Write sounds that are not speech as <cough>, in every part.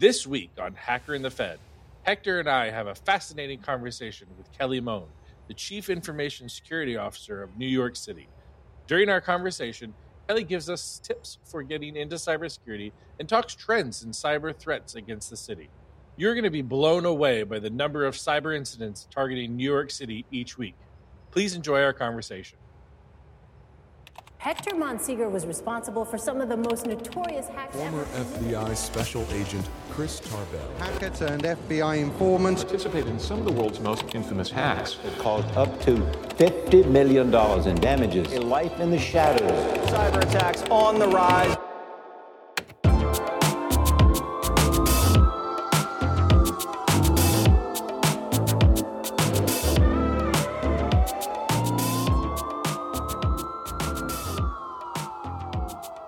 This week on Hacker and the Fed, Hector and I have a fascinating conversation with Kelly Moan, the Chief Information Security Officer of New York City. During our conversation, Kelly gives us tips for getting into cybersecurity and talks trends in cyber threats against the city. You're going to be blown away by the number of cyber incidents targeting New York City each week. Please enjoy our conversation. Hector Monsegur was responsible for some of the most notorious hacks Former ever. FBI Special Agent Chris Tarbell. Hackers and FBI informants participated in some of the world's most infamous hacks. It caused up to $50 million in damages. A life in the shadows. Cyber attacks on the rise.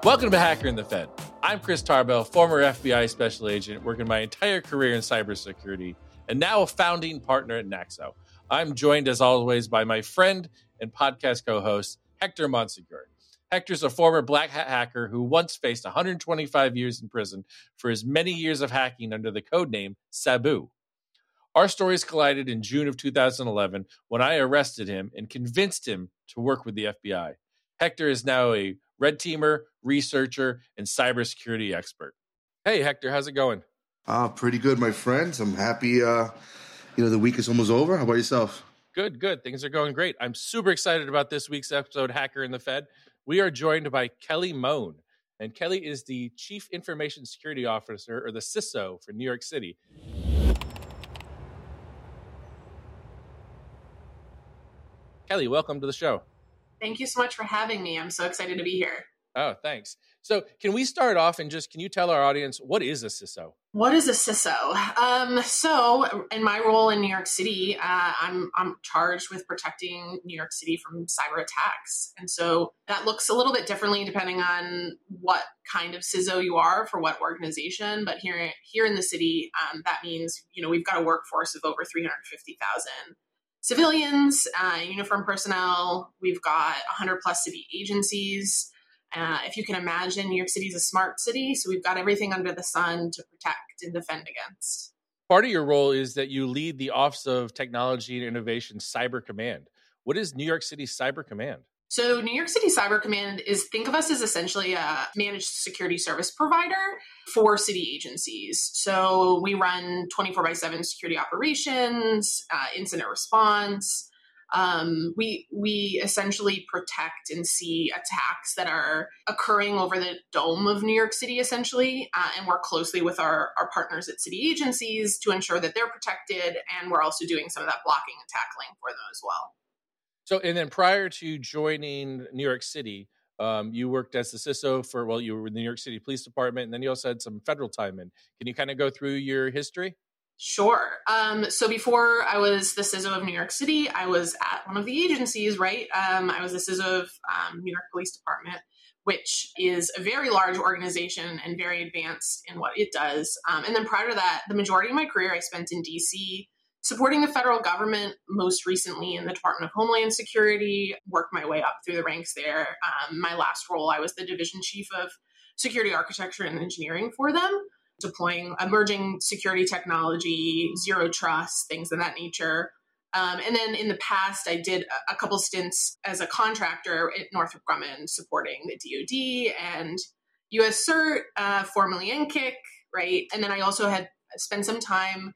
Welcome to Hacker and the Fed. I'm Chris Tarbell, former FBI special agent, working my entire career in cybersecurity, and now a founding partner at Naxo. I'm joined, as always, by my friend and podcast co host, Hector Monsegur. Hector's a former black hat hacker who once faced 125 years in prison for his many years of hacking under the code name Sabu. Our stories collided in June of 2011 when I arrested him and convinced him to work with the FBI. Hector is now a red teamer, researcher, and cybersecurity expert. Hey, Hector, how's it going? Ah, pretty good, my friends. I'm happy. Uh, you know, the week is almost over. How about yourself? Good, good. Things are going great. I'm super excited about this week's episode, Hacker and the Fed. We are joined by Kelly Moan. and Kelly is the Chief Information Security Officer, or the CISO, for New York City. Kelly, welcome to the show. Thank you so much for having me. I'm so excited to be here. Oh, thanks. So, can we start off and just can you tell our audience what is a CISO? What is a CISO? Um, so, in my role in New York City, uh, I'm I'm charged with protecting New York City from cyber attacks, and so that looks a little bit differently depending on what kind of CISO you are for what organization. But here here in the city, um, that means you know we've got a workforce of over 350,000 civilians, uh, uniform personnel. We've got 100 plus city agencies. Uh, if you can imagine, New York City is a smart city, so we've got everything under the sun to protect and defend against. Part of your role is that you lead the Office of Technology and Innovation Cyber Command. What is New York City Cyber Command? So, New York City Cyber Command is think of us as essentially a managed security service provider for city agencies. So, we run 24 by 7 security operations, uh, incident response. Um, we we essentially protect and see attacks that are occurring over the dome of New York City, essentially, uh, and work closely with our, our partners at city agencies to ensure that they're protected, and we're also doing some of that blocking and tackling for them as well. So, and then prior to joining New York City, um, you worked as the CISO for, well, you were in the New York City Police Department, and then you also had some federal time in. Can you kind of go through your history? Sure. Um, so before I was the CISO of New York City, I was at one of the agencies, right? Um, I was the CISO of um, New York Police Department, which is a very large organization and very advanced in what it does. Um, and then prior to that, the majority of my career I spent in DC supporting the federal government, most recently in the Department of Homeland Security, worked my way up through the ranks there. Um, my last role, I was the division chief of security architecture and engineering for them, deploying emerging security technology, zero trust, things of that nature. Um, and then in the past, I did a, couple stints as a contractor at Northrop Grumman supporting the DoD and US CERT, uh, formerly NCIC, right? And then I also had spent some time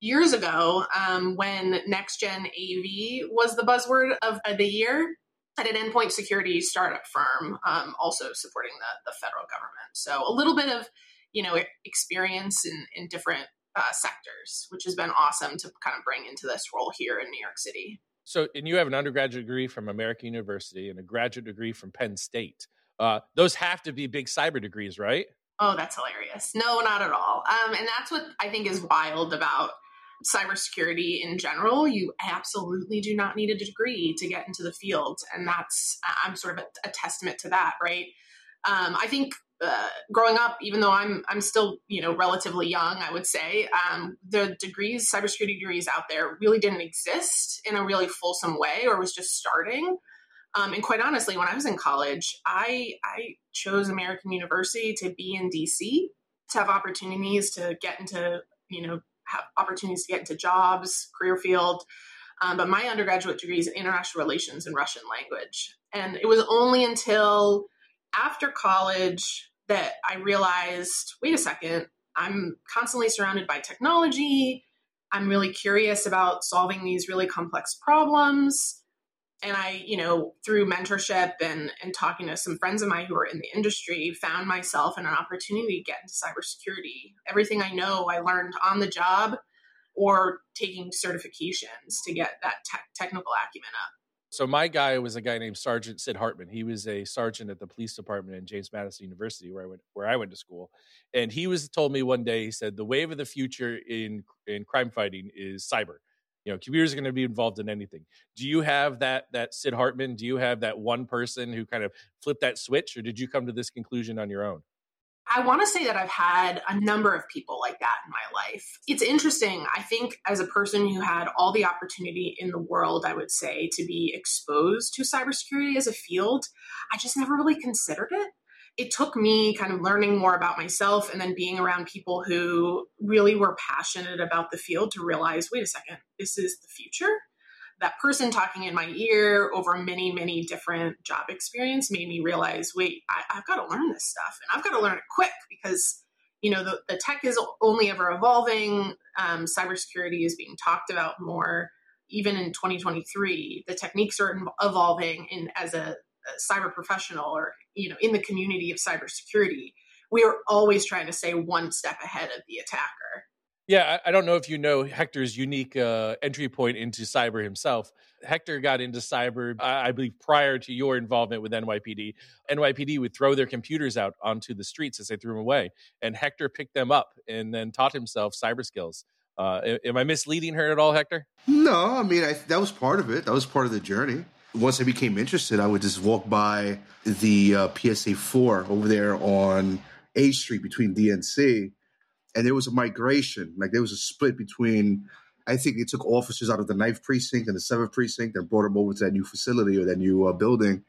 years ago um, when next gen AV was the buzzword of the year at an endpoint security startup firm, um, also supporting the, the federal government. So a little bit of you know experience in, in different uh, sectors, which has been awesome to kind of bring into this role here in New York City. So, and you have an undergraduate degree from American University and a graduate degree from Penn State. Uh, those have to be big cyber degrees, right? Oh, that's hilarious. No, not at all. Um, and that's what I think is wild about cybersecurity in general. You absolutely do not need a degree to get into the field. And that's, I'm sort of a, a testament to that, right? Um, I think uh, growing up, even though I'm I'm still you know relatively young, I would say um, the degrees, cybersecurity degrees out there, really didn't exist in a really fulsome way, or was just starting. Um, and quite honestly, when I was in college, I I chose American University to be in DC to have opportunities to get into, you know, have opportunities to get into jobs, career field. Um, but my undergraduate degree is in international relations and Russian language. And it was only until after college that I realized wait a second, I'm constantly surrounded by technology. I'm really curious about solving these really complex problems. And I, you know, through mentorship and, and talking to some friends of mine who are in the industry, found myself in an opportunity to get into cybersecurity. Everything I know, I learned on the job or taking certifications to get that te- technical acumen up. So my guy was a guy named Sergeant Sid Hartman. He was a sergeant at the police department in James Madison University, where I went where I went to school. And he was told me one day, he said, the wave of the future in in crime fighting is cyber. You know, computers are going to be involved in anything. Do you have that that Sid Hartman? Do you have that one person who kind of flipped that switch, or did you come to this conclusion on your own? I want to say that I've had a number of people like that in my life. It's interesting. I think as a person who had all the opportunity in the world, I would say, to be exposed to cybersecurity as a field, I just never really considered it. It took me kind of learning more about myself and then being around people who really were passionate about the field to realize wait a second, this is the future that person talking in my ear over many, many different job experience made me realize, wait, I, have got to learn this stuff and I've got to learn it quick because, you know, the, the tech is only ever evolving. Um, cybersecurity is being talked about more. Even in 2023, the techniques are evolving. And as a, a cyber professional or, you know, in the community of cybersecurity, we are always trying to stay one step ahead of the attacker. Yeah, I, don't know if you know Hector's unique uh, entry point into cyber himself. Hector got into cyber, I, I believe, prior to your involvement with NYPD. NYPD would throw their computers out onto the streets as they threw them away, and Hector picked them up and then taught himself cyber skills. Uh, am I misleading her at all, Hector? No, I mean I, that was part of it. That was part of the journey. Once I became interested, I would just walk by the uh, PSA four over there on A Street between DNC and there was a migration. Like there was a split between. I think they took officers out of the ninth precinct and the seventh precinct and brought them over to that new facility or that new uh, building.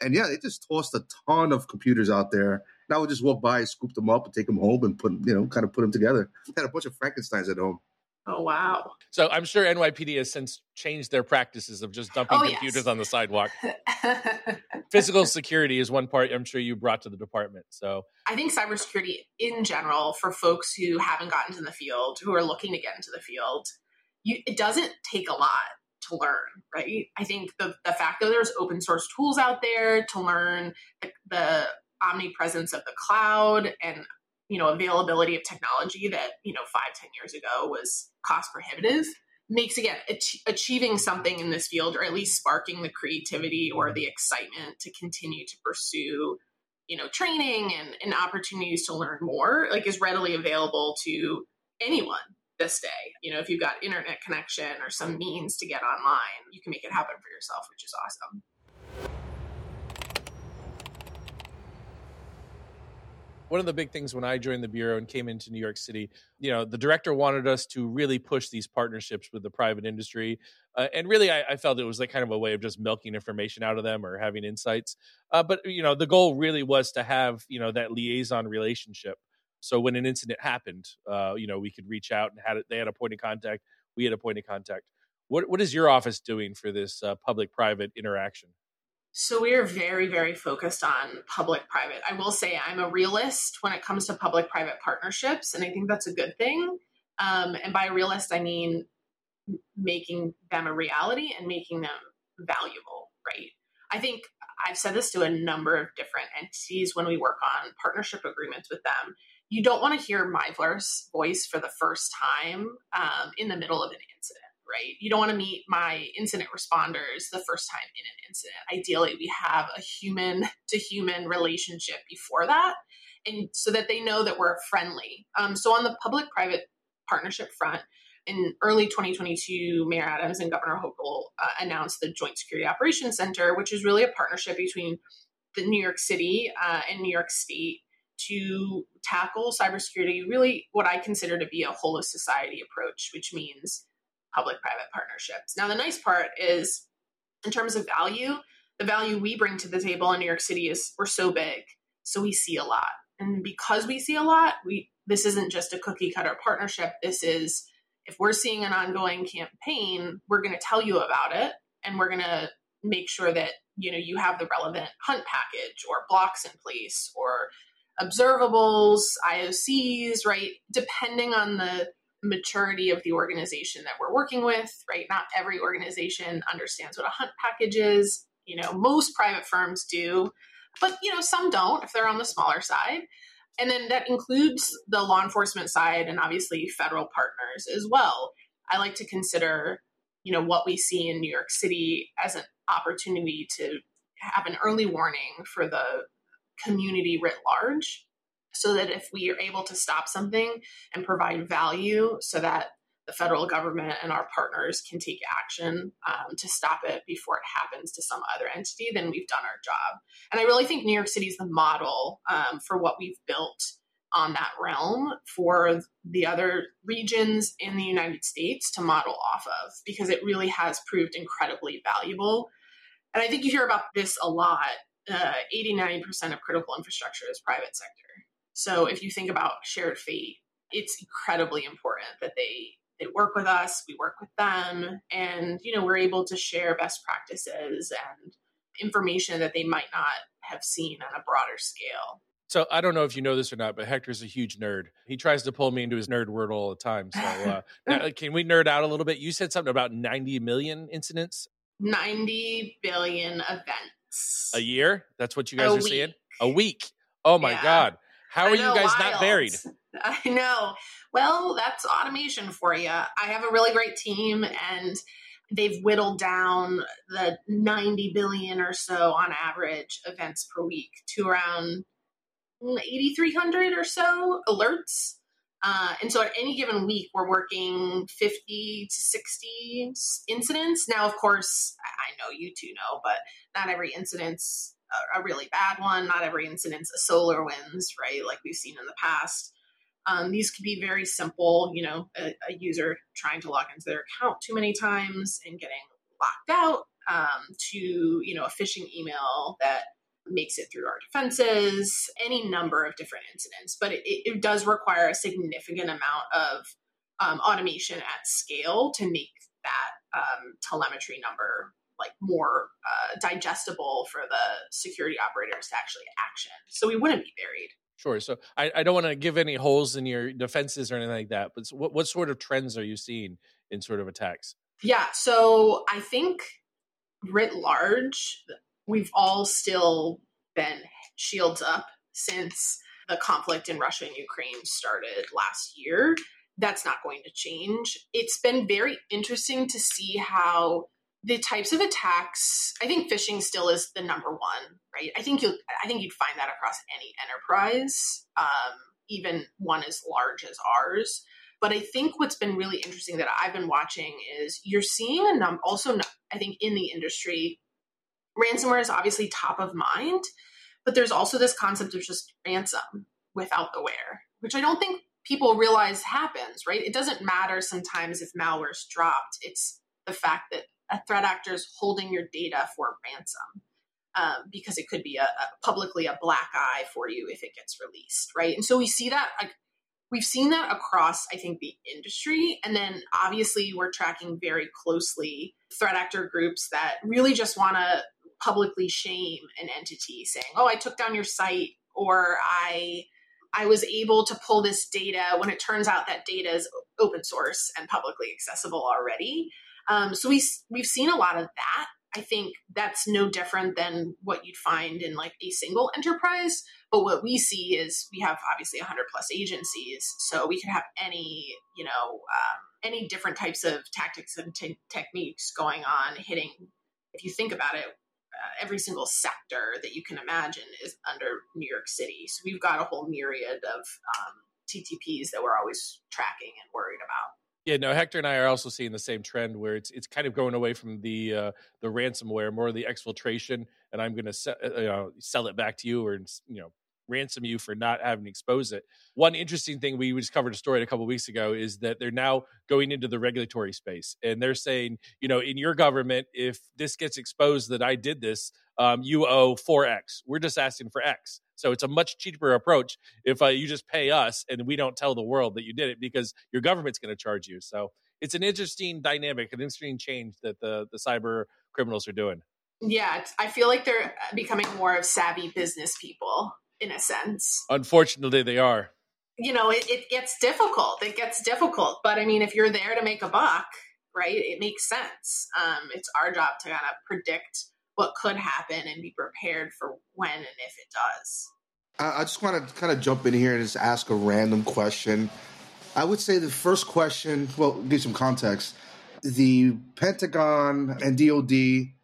And yeah, they just tossed a ton of computers out there. And I would just walk by, scoop them up, and take them home and put, you know, kind of put them together. I had a bunch of Frankenstein's at home. Oh wow! So I'm sure NYPD has since changed their practices of just dumping oh, computers yes. on the sidewalk. <laughs> Physical security is one part I'm sure you brought to the department. So I think cybersecurity in general for folks who haven't gotten into the field, who are looking to get into the field, you, it doesn't take a lot to learn, right? I think the the fact that there's open source tools out there to learn the, the omnipresence of the cloud and you know availability of technology that you know five ten years ago was cost prohibitive makes again ach- achieving something in this field or at least sparking the creativity or the excitement to continue to pursue you know training and, and opportunities to learn more like is readily available to anyone this day. You know if you've got internet connection or some means to get online you can make it happen for yourself which is awesome one of the big things when I joined the bureau and came into New York City, you know, the director wanted us to really push these partnerships with the private industry, uh, and really, I, I, felt it was like kind of a way of just milking information out of them or having insights. Uh, but you know, the goal really was to have you know that liaison relationship. So when an incident happened, uh, you know, we could reach out and had it, they had a point of contact, we had a point of contact. What what is your office doing for this uh, public private interaction? So we are very, very focused on public private. I will say I'm a realist when it comes to public private partnerships, and I think that's a good thing. Um, and by realist, I mean making them a reality and making them valuable, right? I think I've said this to a number of different entities when we work on partnership agreements with them. You don't want to hear my voice for the first time um, in the middle of an right? You don't want to meet my incident responders the first time in an incident. Ideally, we have a human <laughs> to human relationship before that, and so that they know that we're friendly. Um, so, on the public private partnership front, in early 2022, Mayor Adams and Governor Hochul uh, announced the Joint Security Operations Center, which is really a partnership between the New York City uh, and New York State to tackle cybersecurity, really what I consider to be a whole of society approach, which means public private partnerships. Now, the nice part is, in terms of value, the value we bring to the table in New York City is we're so big, so we see a lot. And because we see a lot, we this isn't just a cookie cutter partnership. This is if we're seeing an ongoing campaign, we're going to tell you about it and we're going to make sure that you know you have the relevant hunt package or blocks in place or observables, IOCs, right? Depending on the maturity of the organization that we're working with, right? Not every organization understands what a hunt package is. You know, most private firms do, but you know, some don't if they're on the smaller side. And then that includes the law enforcement side and obviously federal partners as well. I like to consider, you know, what we see in New York City as an opportunity to have an early warning for the community writ large so that if we are able to stop something and provide value so that the federal government and our partners can take action um, to stop it before it happens to some other entity, then we've done our job. And I really think New York City is the model um, for what we've built on that realm for the other regions in the United States to model off of because it really has proved incredibly valuable. And I think you hear about this a lot. Uh, 89% of critical infrastructure is private sector. So if you think about shared fate, it's incredibly important that they they work with us, we work with them, and you know we're able to share best practices and information that they might not have seen on a broader scale. So I don't know if you know this or not, but Hector's a huge nerd. He tries to pull me into his nerd world all the time. So <laughs> uh, now, can we nerd out a little bit? You said something about 90 million incidents. 90 billion events a year. That's what you guys a are week. seeing. A week. Oh my Yeah. god. How are know, you guys wild. not buried? <laughs> I know. Well, that's automation for you. I have a really great team and they've whittled down the 90 billion or so on average events per week to around 8,300 or so alerts. Uh, and so at any given week, we're working 50 to 60 incidents. Now, of course, I I know you two know, but not every incident's a, a really bad one. Not every incident's a SolarWinds, right? Like we've seen in the past. Um, these could be very simple, you know, a, a user trying to log into their account too many times and getting locked out um, to, you know, a phishing email that makes it through our defenses, any number of different incidents. But it, it, does require a significant amount of um, automation at scale to make that um, telemetry number like more uh, digestible for the security operators to actually action. So we wouldn't be buried. Sure. So I, I don't want to give any holes in your defenses or anything like that. But what what sort of trends are you seeing in sort of attacks? Yeah, so I think writ large, we've all still been shields up since the conflict in Russia and Ukraine started last year. That's not going to change. It's been very interesting to see how the types of attacks i think phishing still is the number one right? I think you'll i think you'd find that across any enterprise um, even one as large as ours. But i think what's been really interesting that i've been watching is you're seeing a number also i think in the industry ransomware is obviously top of mind but there's also this concept of just ransom without the ware which i don't think people realize happens right? It doesn't matter sometimes if malware's dropped. It's the fact that a threat actor is holding your data for ransom um, because it could be a, a publicly a black eye for you if it gets released, right? And so we see that like we've seen that across I think the industry, and then obviously we're tracking very closely threat actor groups that really just want to publicly shame an entity, saying, "Oh, I took down your site," or "I." I was able to pull this data when it turns out that data is open source and publicly accessible already. Um, so we we've seen a lot of that. I think that's no different than what you'd find in like a single enterprise. But what we see is we have obviously 100 plus agencies, so we can have any you know um, any different types of tactics and te- techniques going on hitting. If you think about it, uh, every single sector that you can imagine is under New York City. So we've got a whole myriad of um, TTPs that we're always tracking and worried about. Yeah, no. Hector and I are also seeing the same trend where it's it's kind of going away from the uh, the ransomware, more of the exfiltration, and I'm going to se- uh, you know, sell it back to you, or you know, ransom you for not having exposed it. One interesting thing we just covered a story a couple weeks ago is that they're now going into the regulatory space and they're saying, you know, in your government, if this gets exposed that I did this, um, you owe 4x. We're just asking for X. So it's a much cheaper approach if uh, you just pay us and we don't tell the world that you did it because your government's going to charge you. So it's an interesting dynamic, an interesting change that the the cyber criminals are doing. Yeah, I feel like they're becoming more of savvy business people in a sense. Unfortunately, they are. You know, it, it gets difficult. It gets difficult. But I mean, if you're there to make a buck, right, it makes sense. Um, it's our job to kind of predict what could happen and be prepared for when and if it does. I just want to kind of jump in here and just ask a random question. I would say the first question, well, give some context. The Pentagon and DoD, the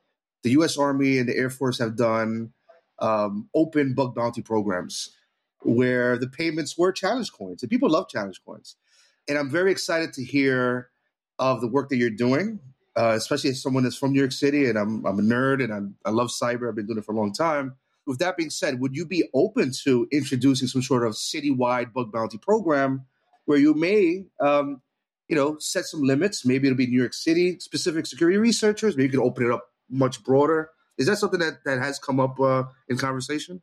U.S. Army and the Air Force have done um, open bug bounty programs where the payments were challenge coins, and people love challenge coins. And I'm very excited to hear of the work that you're doing, uh, especially as someone that's from New York City, and I'm, I'm a nerd and I'm, I love cyber. I've been doing it for a long time. With that being said, would you be open to introducing some sort of citywide bug bounty program where you may, um, you know, set some limits? Maybe it'll be New York City specific security researchers. Maybe you could open it up much broader is that something that, that has come up uh, in conversation?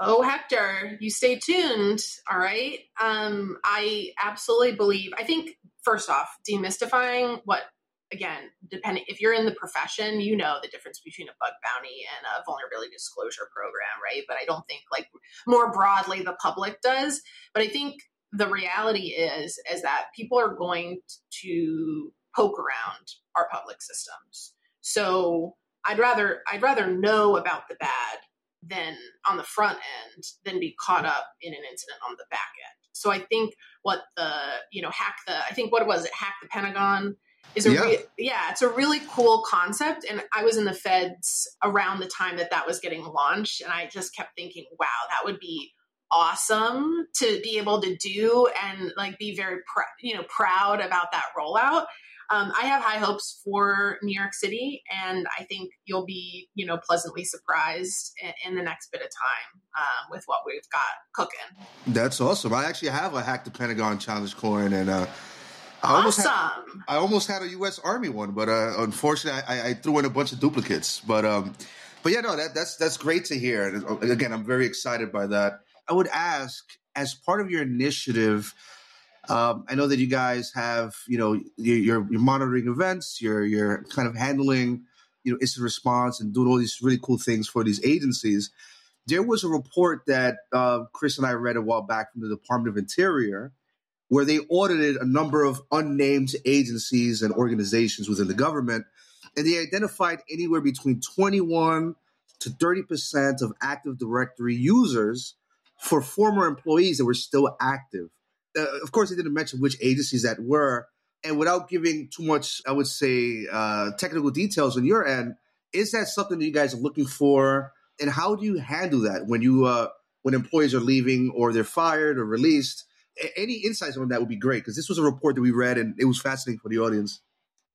Oh, Hector, you stay tuned. All right. Um, I absolutely believe, I think, first off, demystifying what, again, depending, if you're in the profession, you know the difference between a bug bounty and a vulnerability disclosure program, right? But I don't think, like, more broadly, the public does. But I think the reality is, is that people are going to poke around our public systems. So, I'd rather I'd rather know about the bad than on the front end than be caught up in an incident on the back end. So I think what the you know hack the I think what was it hack the Pentagon is a yeah. Re- yeah it's a really cool concept and I was in the feds around the time that that was getting launched and I just kept thinking wow that would be awesome to be able to do and like be very pr- you know proud about that rollout um, I have high hopes for New York City, and I think you'll be, you know, pleasantly surprised in, in the next bit of time um, with what we've got cooking. That's awesome. I actually have a Hack the Pentagon challenge coin, and uh, I almost awesome. Had, I almost had a U.S. Army one, but uh, unfortunately, I, I, threw in a bunch of duplicates. But um, but yeah, no, that, that's that's great to hear. And uh, again, I'm very excited by that. I would ask, as part of your initiative um, I know that you guys have, you know, you're, you're monitoring events, you're you're kind of handling, you know, incident response and doing all these really cool things for these agencies. There was a report that uh, Chris and I read a while back from the Department of Interior, where they audited a number of unnamed agencies and organizations within the government, and they identified anywhere between 21 to 30 percent of Active Directory users for former employees that were still active uh, of course, they didn't mention which agencies that were. And without giving too much, I would say, uh, technical details on your end, is that something that you guys are looking for? And how do you handle that when you uh, when employees are leaving or they're fired or released? A- any insights on that would be great because this was a report that we read and it was fascinating for the audience.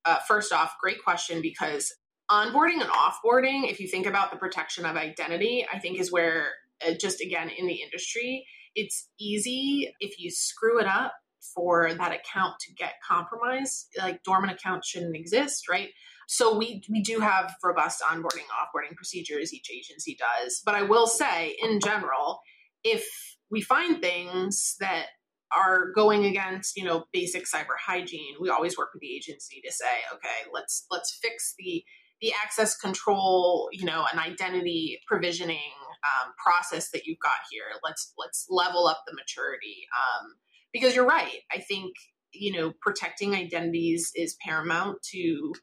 Uh, first off, great question because onboarding and offboarding, if you think about the protection of identity, I think is where uh, just again in the industry it's easy if you screw it up for that account to get compromised. Like dormant accounts shouldn't exist, right? So we we do have robust onboarding, offboarding procedures. Each agency does, but I will say, in general, if we find things that are going against you know basic cyber hygiene, we always work with the agency to say, okay, let's let's fix the the access control, you know, and identity provisioning um, process that you've got here. Let's let's level up the maturity um, because you're right. I think you know protecting identities is paramount to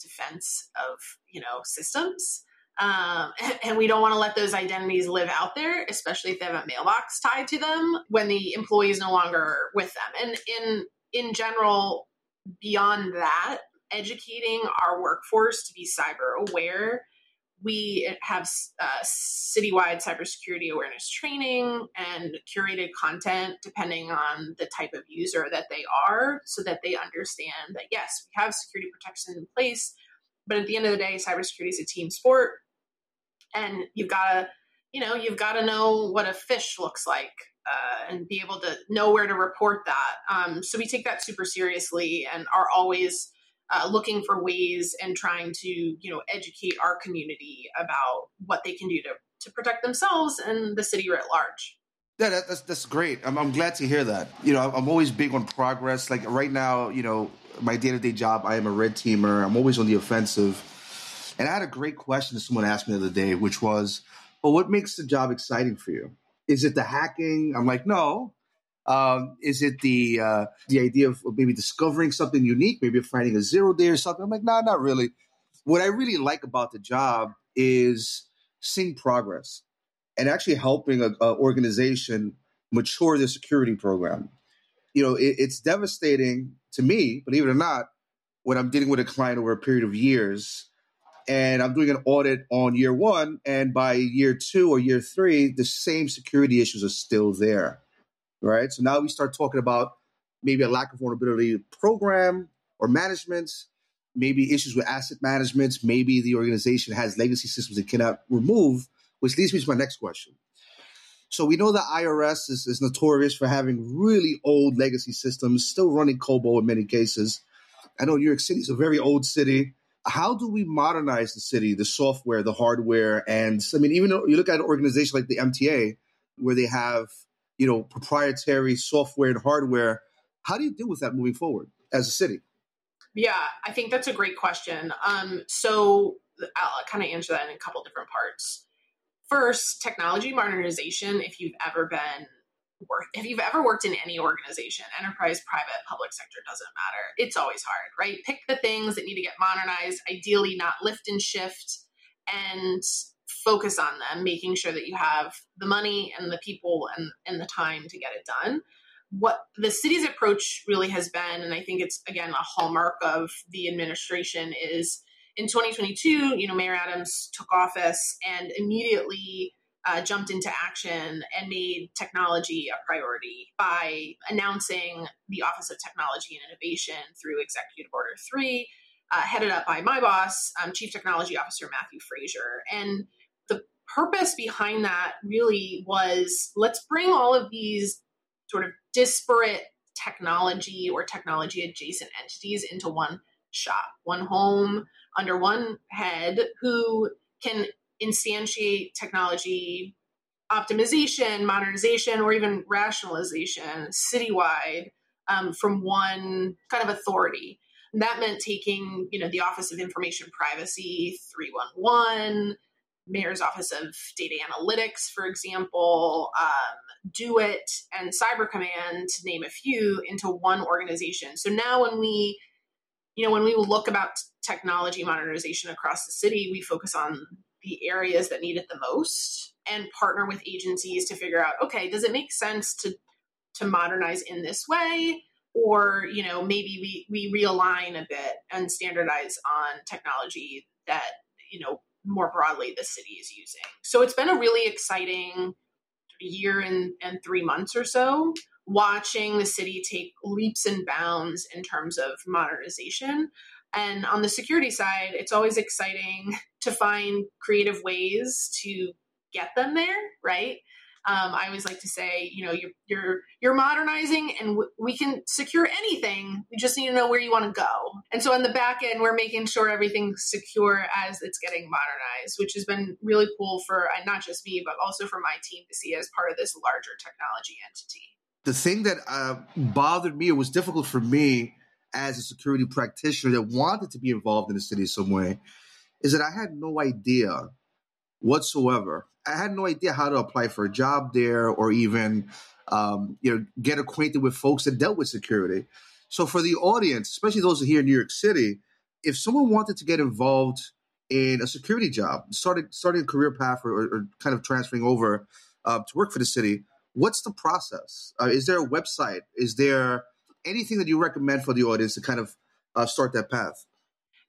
defense of you know systems. Um, <laughs> and we don't want to let those identities live out there, especially if they have a mailbox tied to them when the employee is no longer with them. And in in general, beyond that, educating our workforce to be cyber aware we have uh, citywide cybersecurity awareness training and curated content depending on the type of user that they are so that they understand that yes we have security protections in place but at the end of the day cybersecurity is a team sport and you've got to you know, you've got to know what a phish looks like uh, and be able to know where to report that. Um, so we take that super seriously and are always uh, looking for ways and trying to, you know, educate our community about what they can do to, to protect themselves and the city writ large. Yeah, that, that's that's great. I'm, I'm glad to hear that. You know, I'm always big on progress. Like right now, you know, my day to day job, I am a red teamer. I'm always on the offensive. And I had a great question that someone asked me the other day, which was, "Well, what makes the job exciting for you? Is it the hacking?" I'm like, "No." Um, is it the uh, the idea of maybe discovering something unique, maybe finding a zero day or something? I'm like, "No, nah, not really." What I really like about the job is seeing progress and actually helping an organization mature their security program. You know, it, it's devastating to me, believe it or not, when I'm dealing with a client over a period of years and I'm doing an audit on year one, and by year two or year three, the same security issues are still there. Right. So now we start talking about maybe a lack of vulnerability program or management, maybe issues with asset management, maybe the organization has legacy systems it cannot remove which leads me to my next question. So we know the IRS is, is notorious for having really old legacy systems, still running COBOL in many cases. I know New York City is a very old city. How do we modernize the city, the software, the hardware? And I mean, even though you look at an organization like the MTA, where they have, you know, proprietary software and hardware, how do you deal with that moving forward as a city? Yeah, I think that's a great question. Um, so I'll kind of answer that in a couple different parts. First, technology modernization, if you've ever been work if you've ever worked in any organization, enterprise, private, public sector, doesn't matter. It's always hard, right? Pick the things that need to get modernized, ideally not lift and shift, and focus on them, making sure that you have the money and the people and, and the time to get it done. What the city's approach really has been, and I think it's again a hallmark of the administration, is in 2022, you know, Mayor Adams took office and immediately uh, jumped into action and made technology a priority by announcing the Office of Technology and Innovation through Executive Order 3, uh, headed up by my boss, um, Chief Technology Officer Matthew Fraser. And purpose behind that really was let's bring all of these sort of disparate technology or technology adjacent entities into one shop, one home, under one head who can instantiate technology optimization, modernization, or even rationalization citywide um, from one kind of authority. That meant taking, you know, the Office of Information Privacy 311, Mayor's Office of Data Analytics, for example, um, DoIT, and Cyber Command, to name a few, into one organization. So now when we you know, when we look about technology modernization across the city, we focus on the areas that need it the most and partner with agencies to figure out, okay, does it make sense to to modernize in this way? Or, you know, maybe we, we realign a bit and standardize on technology that, you know, more broadly the city is using. So it's been a really exciting year and, and three months or so watching the city take leaps and bounds in terms of modernization. And on the security side, it's always exciting to find creative ways to get them there, right? Um, I always like to say, you know, you're you're you're modernizing, and w- we can secure anything. We just need to know where you want to go. And so on the back end, we're making sure everything's secure as it's getting modernized, which has been really cool for uh, not just me, but also for my team to see as part of this larger technology entity the thing that uh, bothered me, it was difficult for me as a security practitioner that wanted to be involved in the city some way, is that I had no idea whatsoever. I had no idea how to apply for a job there or even um, you know get acquainted with folks that dealt with security. So for the audience, especially those here in New York City, if someone wanted to get involved in a security job, starting starting a career path or, or kind of transferring over uh, to work for the city, what's the process? Uh, is there a website? Is there anything that you recommend for the audience to kind of uh, start that path?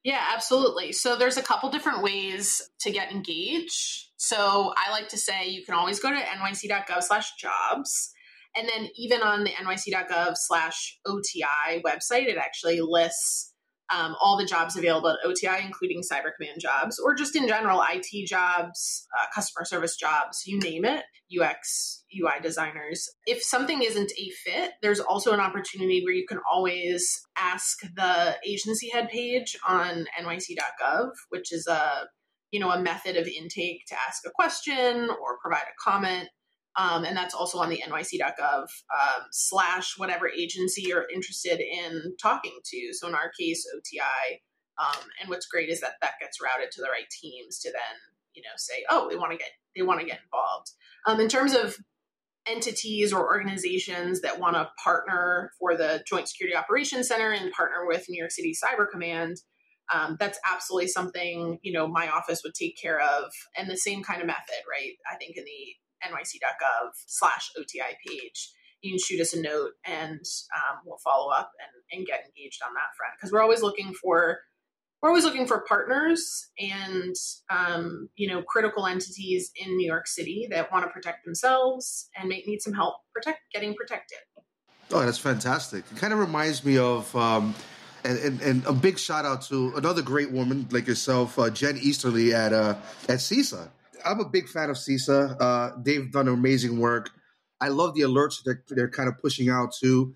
Yeah, absolutely. So there's a couple different ways to get engaged. So I like to say you can always go to nyc.gov slash jobs. And then even on the nyc.gov slash OTI website, it actually lists um, all the jobs available at OTI, including Cyber Command jobs, or just in general IT jobs, uh, customer service jobs, you name it, UX, UI designers. If something isn't a fit, there's also an opportunity where you can always ask the agency head page on nyc.gov, which is a you know a method of intake to ask a question or provide a comment um, and that's also on the nyc.gov um, slash whatever agency you're interested in talking to. So in our case, OTI. Um, and what's great is that that gets routed to the right teams to then, you know, say, oh, they want to get they want to get involved. Um, in terms of entities or organizations that want to partner for the Joint Security Operations Center and partner with New York City Cyber Command. Um, that's absolutely something you know my office would take care of and the same kind of method right i think in the nyc.gov slash OTI page. You can shoot us a note and um, we'll follow up and, and get engaged on that front because we're always looking for we're always looking for partners and um, you know critical entities in New York City that want to protect themselves and may need some help protect getting protected. Oh, that's fantastic! It kind of reminds me of. Um, and, and, and, a big shout out to another great woman like yourself, uh, Jen Easterly at uh, at CISA. I'm a big fan of CISA. Uh, they've done amazing work. I love the alerts they're, they're kind of pushing out to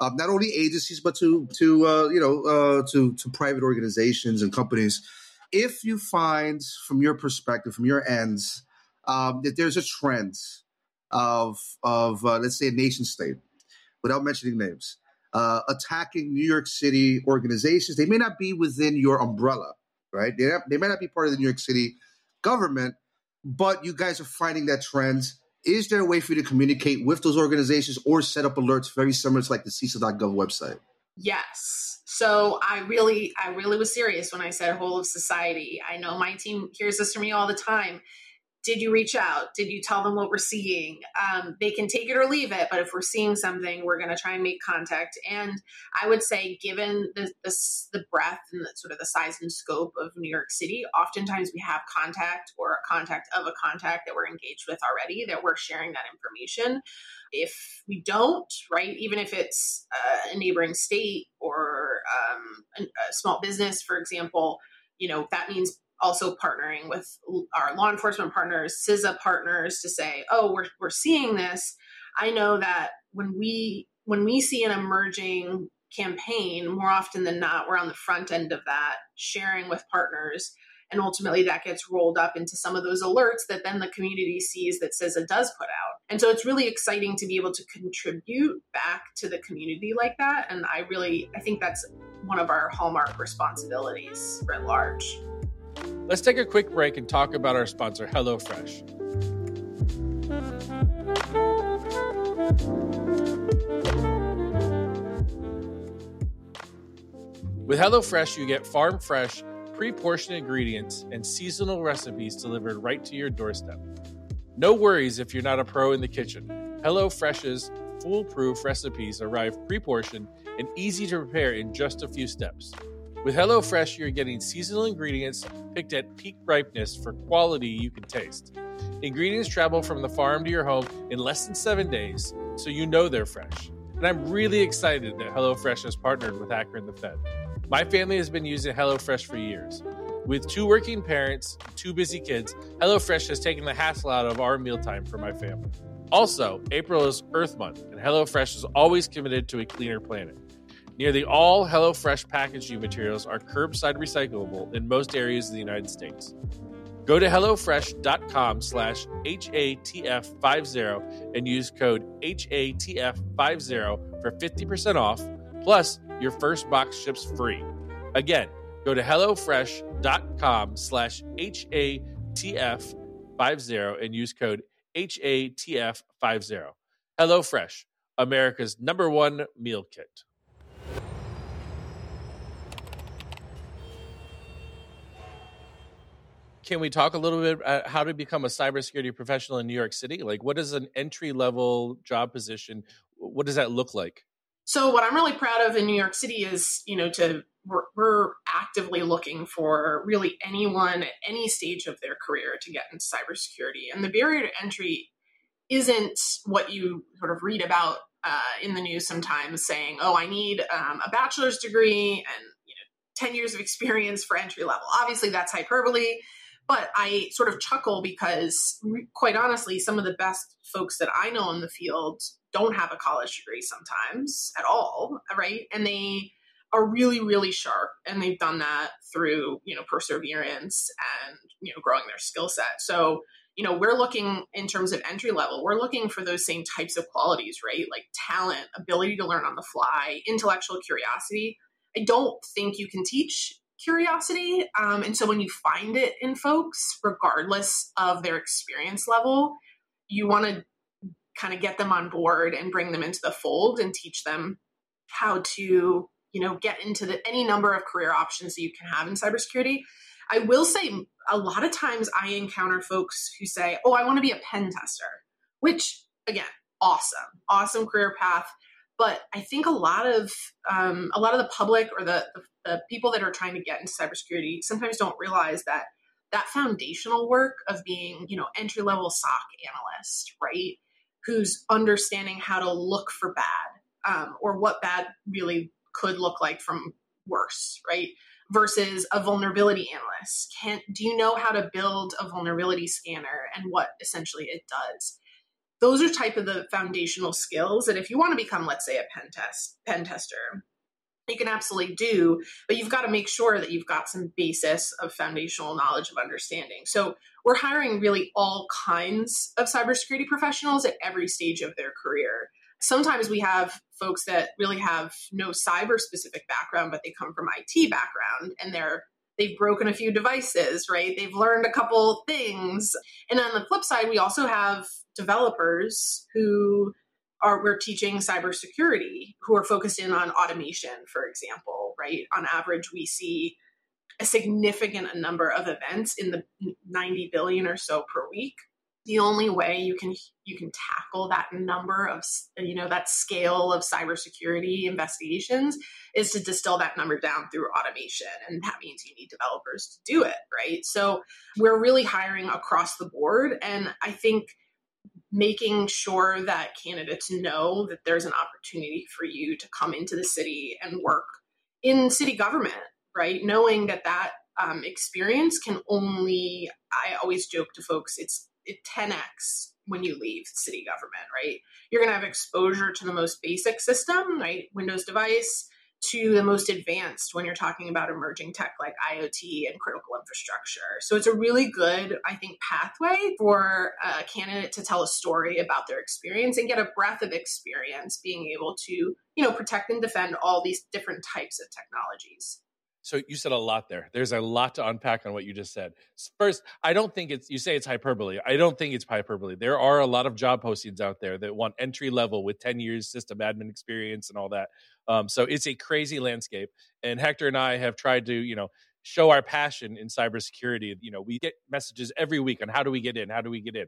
uh, not only agencies but to to uh, you know uh, to to private organizations and companies. If you find, from your perspective, from your ends, um, that there's a trend of of uh, let's say a nation state, without mentioning names, uh, attacking New York City organizations, they may not be within your umbrella, right? They, they may not be part of the New York City government, but you guys are finding that trend. Is there a way for you to communicate with those organizations or set up alerts very similar to like the CISA.gov website? Yes. So I really, I really was serious when I said whole of society. I know my team hears this from me all the time did you reach out? Did you tell them what we're seeing? Um, they can take it or leave it but if we're seeing something we're going to try and make contact. And i would say given the, the, the breadth and the, sort of the size and scope of new york city oftentimes we have contact or a contact of a contact that we're engaged with already that we're sharing that information. If we don't right even if it's uh, a neighboring state or um, a, a small business for example you know that means also partnering with our law enforcement partners, CISA partners to say, oh, we're, we're seeing this. I know that when we when we see an emerging campaign, more often than not, we're on the front end of that, sharing with partners. And ultimately, that gets rolled up into some of those alerts that then the community sees that CISA does put out. And so it's really exciting to be able to contribute back to the community like that. And I really, I think that's one of our hallmark responsibilities writ large. Let's take a quick break and talk about our sponsor, HelloFresh. With HelloFresh, you get farm fresh, pre portioned ingredients and seasonal recipes delivered right to your doorstep. No worries if you're not a pro in the kitchen. HelloFresh's foolproof recipes arrive pre portioned and easy to prepare in just a few steps. With HelloFresh, you're getting seasonal ingredients picked at peak ripeness for quality you can taste. Ingredients travel from the farm to your home in less than seven days, so you know they're fresh. And I'm really excited that HelloFresh has partnered with Hacker and the Fed. My family has been using HelloFresh for years. With two working parents, two busy kids, HelloFresh has taken the hassle out of our mealtime for my family. Also, April is Earth Month, and HelloFresh is always committed to a cleaner planet. Nearly all HelloFresh packaging materials are curbside recyclable in most areas of the United States. Go to HelloFresh.com slash HATF50 and use code HATF50 for 50% off, plus your first box ships free. Again, go to HelloFresh.com slash HATF50 and use code HATF50. HelloFresh, America's number one meal kit. Can we talk a little bit about how to become a cybersecurity professional in New York City? Like, what is an entry level job position? What does that look like? So, what I'm really proud of in New York City is, you know, to we're, we're actively looking for really anyone at any stage of their career to get into cybersecurity, and the barrier to entry isn't what you sort of read about uh, in the news sometimes, saying, "Oh, I need um, a bachelor's degree and 10 years of experience for entry level. Obviously, that's hyperbole, but I sort of chuckle because, quite honestly, some of the best folks that I know in the field don't have a college degree sometimes at all, right? And they are really, really sharp, and they've done that through you know perseverance and you know growing their skill set. So you know we're looking in terms of entry level we're looking for those same types of qualities right like talent ability to learn on the fly intellectual curiosity i don't think you can teach curiosity um, and so when you find it in folks regardless of their experience level you want to kind of get them on board and bring them into the fold and teach them how to you know get into the, any number of career options that you can have in cybersecurity I will say a lot of times I encounter folks who say, Oh, I want to be a pen tester, which again, awesome, awesome career path. But I think a lot of um, a lot of the public or the, the, the people that are trying to get into cybersecurity sometimes don't realize that that foundational work of being, you know, entry level SOC analyst, right? Who's understanding how to look for bad um, or what bad really could look like from worse, right? versus a vulnerability analyst can do you know how to build a vulnerability scanner and what essentially it does those are type of the foundational skills that if you want to become let's say a pen test pen tester you can absolutely do but you've got to make sure that you've got some basis of foundational knowledge of understanding. So we're hiring really all kinds of cybersecurity professionals at every stage of their career. Sometimes we have folks that really have no cyber specific background but they come from IT background and they're they've broken a few devices, right? They've learned a couple things. And on the flip side, we also have developers who are we're teaching cybersecurity who are focused in on automation, for example, right? On average, we see a significant number of events in the 90 billion or so per week the only way you can you can tackle that number of you know that scale of cybersecurity investigations is to distill that number down through automation and that means you need developers to do it right? So we're really hiring across the board and i think making sure that candidates know that there's an opportunity for you to come into the city and work in city government right? Knowing that that um, experience can only i always joke to folks it's it 10x when you leave city government, right? You're going to have exposure to the most basic system, right? Windows device to the most advanced when you're talking about emerging tech like IoT and critical infrastructure. So it's a really good, I think, pathway for a candidate to tell a story about their experience and get a breadth of experience being able to, you know, protect and defend all these different types of technologies. So you said a lot there. There's a lot to unpack on what you just said. First, I don't think it's you say it's hyperbole. I don't think it's hyperbole. There are a lot of job postings out there that want entry level with 10 years system admin experience and all that. Um, so it's a crazy landscape. And Hector and I have tried to, you know, show our passion in cybersecurity. You know, we get messages every week on how do we get in? How do we get in?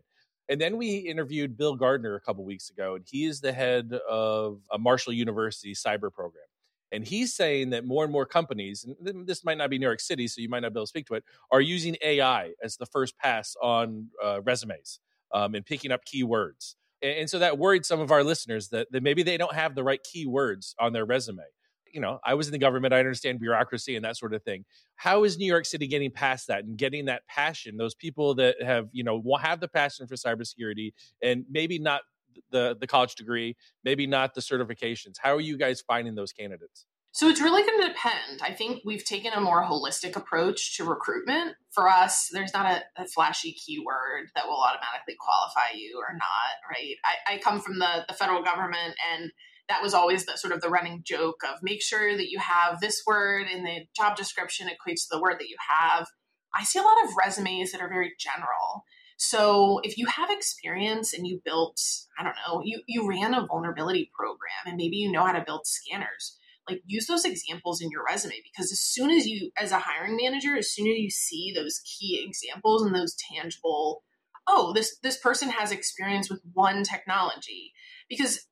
And then we interviewed Bill Gardner a couple weeks ago, and he is the head of a Marshall University cyber program. And he's saying that more and more companies, and this might not be New York City, so you might not be able to speak to it, are using AI as the first pass on uh, resumes um, and picking up keywords. And, and, so that worried some of our listeners that, that maybe they don't have the right keywords on their resume. You know, I was in the government, I understand bureaucracy and that sort of thing. How is New York City getting past that and getting that passion? Those people that have, you know, have the passion for cybersecurity and maybe not the the college degree, maybe not the certifications. How are you guys finding those candidates? So it's really going to depend. I think we've taken a more holistic approach to recruitment. For us, there's not a, a, flashy keyword that will automatically qualify you or not, right? I, I come from the, the federal government and that was always the sort of the running joke of make sure that you have this word in the job description equates to the word that you have. I see a lot of resumes that are very general. So if you have experience and you built, I don't know, you, you ran a vulnerability program and maybe you know how to build scanners, like use those examples in your resume because as soon as you, as a hiring manager, as soon as you see those key examples and those tangible, oh, this this person has experience with one technology, because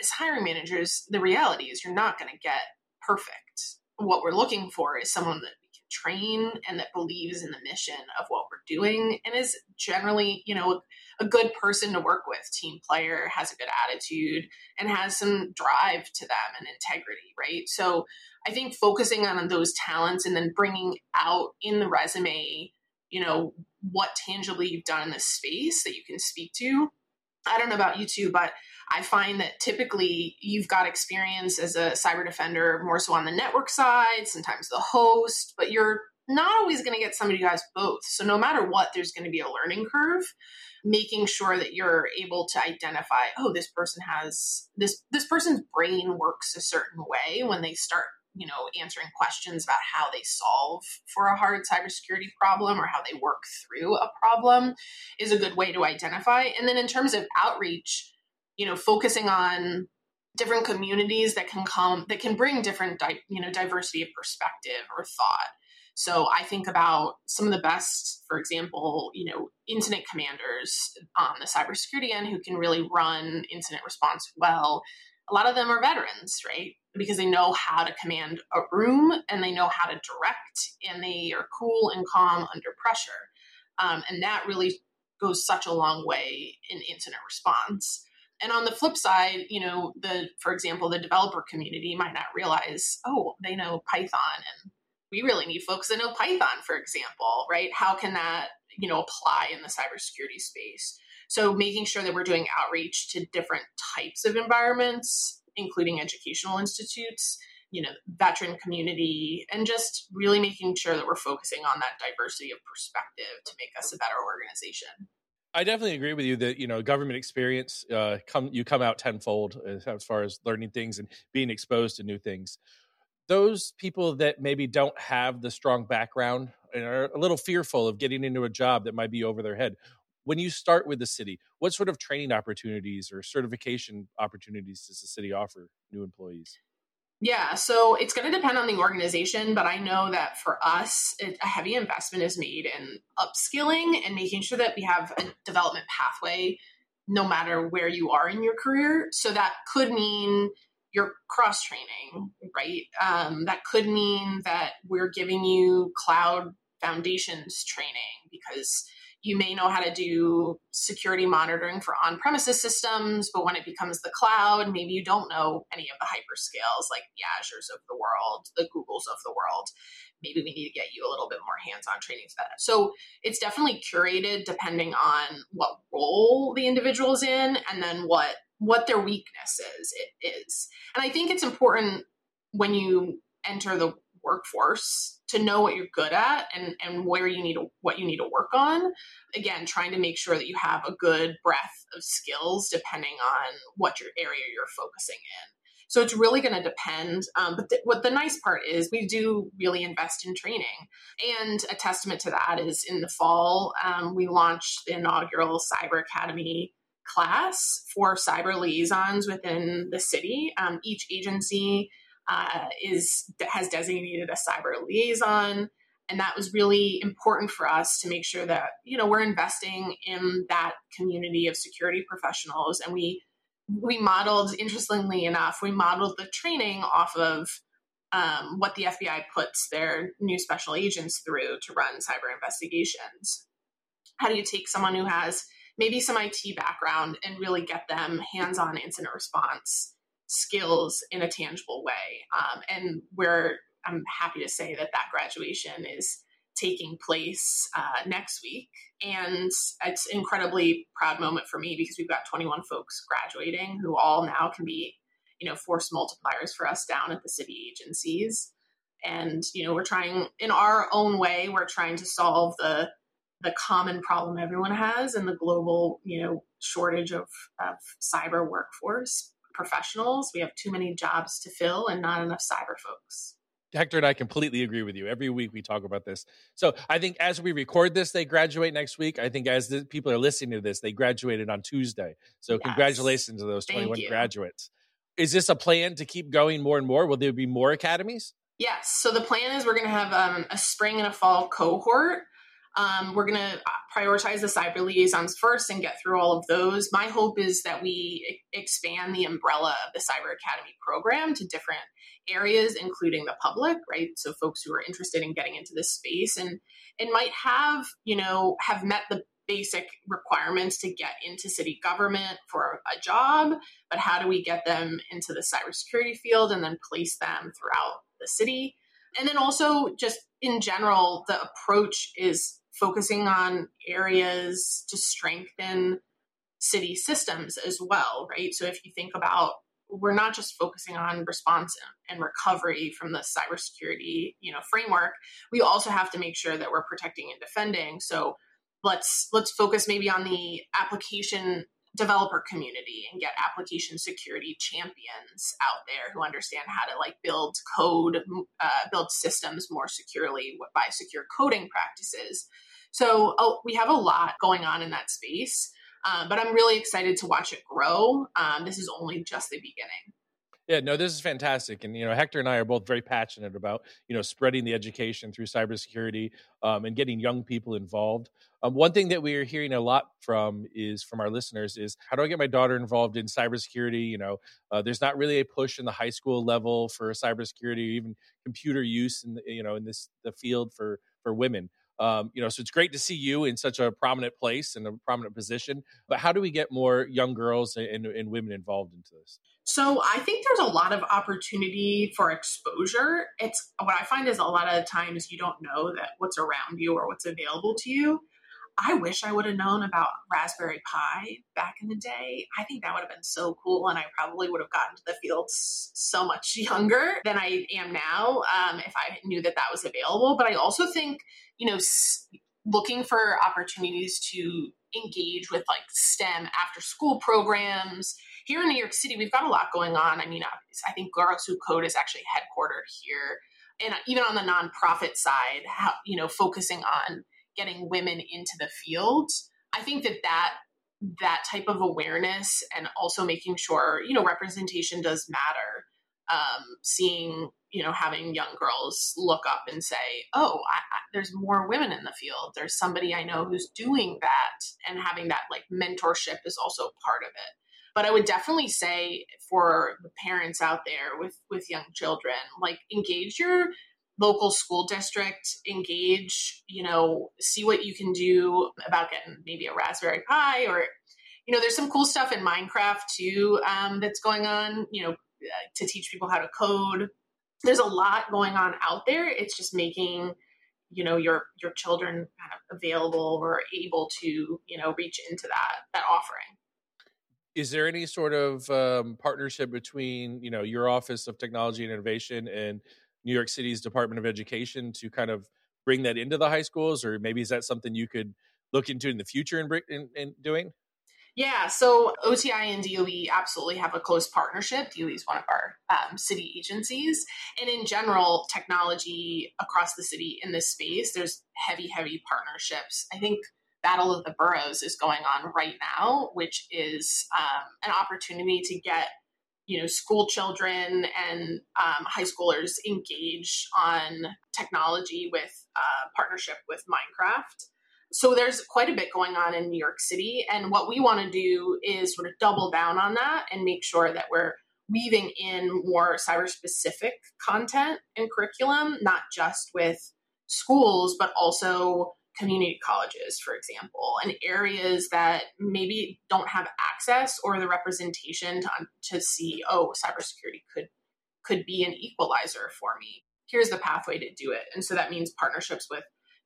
as hiring managers, the reality is you're not going to get perfect. What we're looking for is someone that train and that believes in the mission of what we're doing and is generally, you know, a good person to work with, team player, has a good attitude, and has some drive to them and integrity, right? So I think focusing on those talents and then bringing out in the resume, you know, what tangibly you've done in this space that you can speak to. I don't know about you two, but I find that typically you've got experience as a cyber defender more so on the network side, sometimes the host, but you're not always going to get somebody who has both. So no matter what, there's going to be a learning curve. Making sure that you're able to identify, oh, this person has this this person's brain works a certain way when they start you know, answering questions about how they solve for a hard cybersecurity problem or how they work through a problem is a good way to identify. And then in terms of outreach, you know, focusing on different communities that can come that can bring different di- you know diversity of perspective or thought so i think about some of the best for example you know incident commanders on the cybersecurity end who can really run incident response well a lot of them are veterans right because they know how to command a room and they know how to direct and they are cool and calm under pressure. Um, and that really goes such a long way in incident response. And on the flip side, you know, the for example, the developer community might not realize, oh, they know Python and we really need folks that know Python, for example, right? How can that, you know, apply in the cybersecurity space? So making sure that we're doing outreach to different types of environments including educational institutes, you know, veteran community, and just really making sure that we're focusing on that diversity of perspective to make us a better organization. I definitely agree with you that you know government experience uh, come you come out tenfold as far as learning things and being exposed to new things. Those people that maybe don't have the strong background and are a little fearful of getting into a job that might be over their head when you start with the city, what sort of training opportunities or certification opportunities does the city offer new employees? Yeah, so it's going to depend on the organization, but I know that for us, it, a heavy investment is made in upskilling and making sure that we have a development pathway no matter where you are in your career. So that could mean you're cross training, right? Um, that could mean that we're giving you cloud foundations training because you may know how to do security monitoring for on premises systems, but when it becomes the cloud, maybe you don't know any of the hyperscalers like the Azures of the world, the Googles of the world. Maybe we need to get you a little bit more hands on training for that. So it's definitely curated depending on what role the individual is in and then what what their weakness is it is and i think it's important when you enter the workforce to know what you're good at and, and where you need to, what you need to work on. Again, trying to make sure that you have a good breadth of skills depending on what your area you're focusing in. So it's really going to depend. Um, but th- what the nice part is, we do really invest in training. And a testament to that is in the fall, um, we launched the inaugural Cyber Academy class for cyber liaisons within the city. Um, each agency uh, is has designated a cyber liaison. And that was really important for us to make sure that you know we're investing in that community of security professionals. And we we modeled interestingly enough we modeled the training off of um, what the fbi puts their new special agents through to run cyber investigations. How do you take someone who has maybe some it background and really get them hands-on incident response skills in a tangible way. Um, and where I'm happy to say that that graduation is taking place uh, next week. And it's an incredibly proud moment for me because we've got 21 folks graduating who all now can be, you know, force multipliers for us down at the city agencies. And, you know, we're trying in our own way, we're trying to solve the the common problem everyone has and the global, you know, shortage of, of cyber workforce professionals. We have too many jobs to fill and not enough cyber folks. Hector and I completely agree with you. Every week we talk about this. So I think as we record this, they graduate next week. I think as the people are listening to this, they graduated on Tuesday. So yes. congratulations to those 21 graduates. Is this a plan to keep going more and more? Will there be more academies? Yes. So the plan is we're going to have um, a spring and a fall cohort Um, we're going to prioritize the cyber liaisons first and get through all of those. My hope is that we expand the umbrella of the Cyber Academy program to different areas, including the public, right? So folks who are interested in getting into this space and and might have, you know, have met the basic requirements to get into city government for a job, but how do we get them into the cybersecurity field and then place them throughout the city? And then also, just in general, the approach is focusing on areas to strengthen city systems as well, right? So if you think about we're not just focusing on response and recovery from the cybersecurity, you know, framework. We also have to make sure that we're protecting and defending. So let's let's focus maybe on the application developer community and get application security champions out there who understand how to like build code uh, build systems more securely by secure coding practices. So oh, we have a lot going on in that space um, but i'm really excited to watch it grow. Um, this is only just the beginning yeah, no, this is fantastic, and you know, Hector and I are both very passionate about you know spreading the education through cybersecurity um, and getting young people involved. Um, one thing that we are hearing a lot from is from our listeners is how do I get my daughter involved in cybersecurity? You know, uh, there's not really a push in the high school level for cybersecurity, or even computer use in the, you know in this the field for for women. Um, you know, so it's great to see you in such a prominent place and a prominent position. But how do we get more young girls and, and women involved into this? So I think there's a lot of opportunity for exposure. It's what I find is a lot of times you don't know that what's around you or what's available to you. I wish I would have known about Raspberry Pi back in the day. I think that would have been so cool, and I probably would have gotten to the field so much <laughs> younger than I am now um, if I knew that that was available. But I also think, you know, looking for opportunities to engage with like STEM after school programs here in New York City, we've got a lot going on. I mean, I think Girls Who Code is actually headquartered here. And even on the nonprofit side, how, you know, focusing on getting women into the field, I think that that that type of awareness and also making sure you know representation does matter. Um, seeing you know having young girls look up and say, "Oh, I, I, there's more women in the field. There's somebody I know who's doing that," and having that like mentorship is also part of it but i would definitely say for the parents out there with with young children like engage your local school district engage you know see what you can do about getting maybe a raspberry pi or you know there's some cool stuff in minecraft too um, that's going on you know to teach people how to code. There's a lot going on out there. It's just making you know your your children kind of available or able to you know reach into that that offering. Is there any sort of um, partnership between you know your office of technology and innovation and new york city's department of education to kind of bring that into the high schools or maybe is that something you could look into in the future in, in, in doing yeah, so OTI and DOE absolutely have a close partnership. DOE is one of our um, city agencies. And in general, technology across the city in this space, there's heavy, heavy partnerships. I think Battle of the Boroughs is going on right now, which is um, an opportunity to get you know school children and um, high schoolers engage on technology with uh, partnership with Minecraft. So there's quite a bit going on in New York City, and what we want to do is sort of double down on that and make sure that we're weaving in more cyber specific content and curriculum, not just with schools, but also community colleges, for example, and areas that maybe don't have access or the representation to, to see, oh, cybersecurity could could be an equalizer for me. Here's the pathway to do it. And so that means partnerships with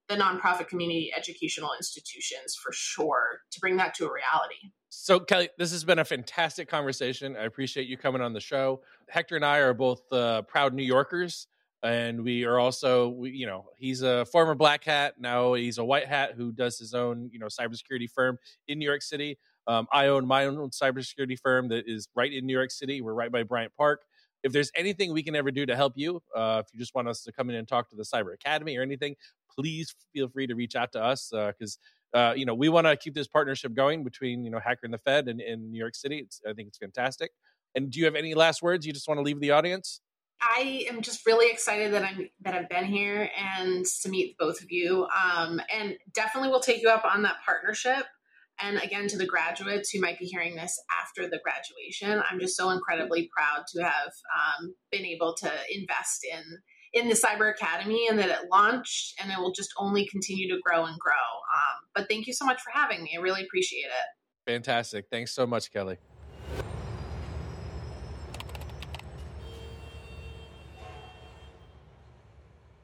the nonprofit community educational institutions for sure to bring that to a reality. So, Kelly, this has been a fantastic conversation. I appreciate you coming on the show. Hector and I are both uh, proud New Yorkers and we are also we, you know he's a former black hat now he's a white hat who does his own you know cybersecurity firm in new york city. Um, i own my own cybersecurity firm that is right in new york city. We're right by bryant park. If there's anything we can ever do to help you uh, if you just want us to come in and talk to the cyber academy or anything please feel free to reach out to us because uh, uh, you know we want to keep this partnership going between you know hacker and the fed and in new york city. It's, i think it's fantastic. And do you have any last words you just want to leave the audience I am just really excited that I'm that I've been here and to meet both of you. Um, and definitely will take you up on that partnership. And again, to the graduates who might be hearing this after the graduation, I'm just so incredibly proud to have um, been able to invest in in the Cyber Academy and that it launched and it will just only continue to grow and grow. Um, but thank you so much for having me. I really appreciate it. Fantastic. Thanks so much, Kelly.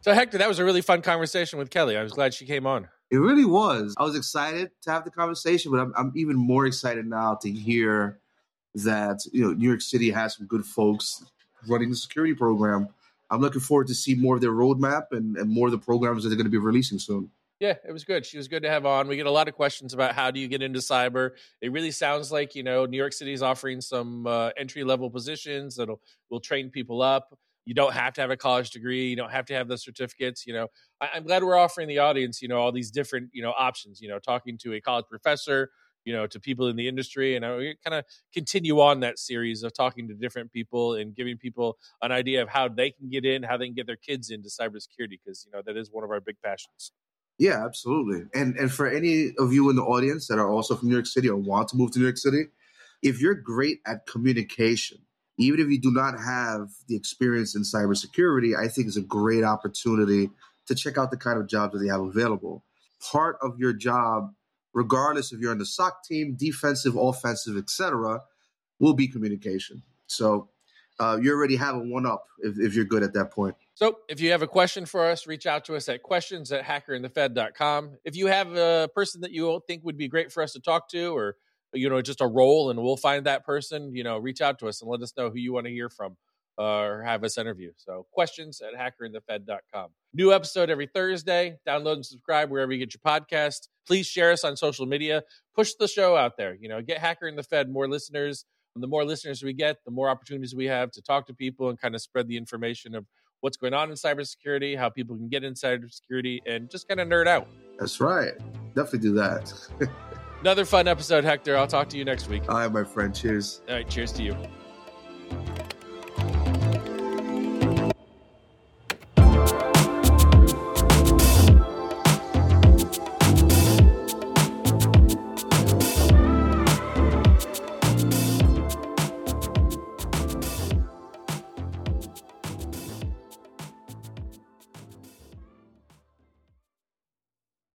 So, Hector, that was a really fun conversation with Kelly. I was glad she came on. It really was. I was excited to have the conversation, but I'm, I'm even more excited now to hear that you know New York City has some good folks running the security program. I'm looking forward to see more of their roadmap and, and more of the programs that they're going to be releasing soon. Yeah, it was good. She was good to have on. We get a lot of questions about how do you get into cyber. It really sounds like you know New York City is offering some uh, entry level positions that'll will train people up. You don't have to have a college degree. You don't have to have the certificates. You know, I, I'm glad we're offering the audience, you know, all these different, you know, options. You know, talking to a college professor, you know, to people in the industry, and uh, I kind of continue on that series of talking to different people and giving people an idea of how they can get in, how they can get their kids into cybersecurity, because you know that is one of our big passions. Yeah, absolutely. And and for any of you in the audience that are also from New York City or want to move to New York City, if you're great at communication even if you do not have the experience in cybersecurity, I think it's a great opportunity to check out the kind of jobs that they have available. Part of your job, regardless if you're on the SOC team, defensive, offensive, etc., will be communication. So uh, you already have a one up if, if you're good at that point. So if you have a question for us, reach out to us at questions at hackerandthefed.com. If you have a person that you think would be great for us to talk to or you know, just a role and we'll find that person, you know, reach out to us and let us know who you want to hear from uh, or have us interview. So questions at hackerandthefed.com. New episode every Thursday. Download and subscribe wherever you get your podcast. Please share us on social media. Push the show out there. You know, get Hacker and the Fed more listeners. And the more listeners we get, the more opportunities we have to talk to people and kind of spread the information of what's going on in cybersecurity, how people can get in cybersecurity, and just kind of nerd out. That's right. Definitely do that. <laughs> Another fun episode, Hector. I'll talk to you next week. All right, my friend. Cheers. All right. Cheers to you.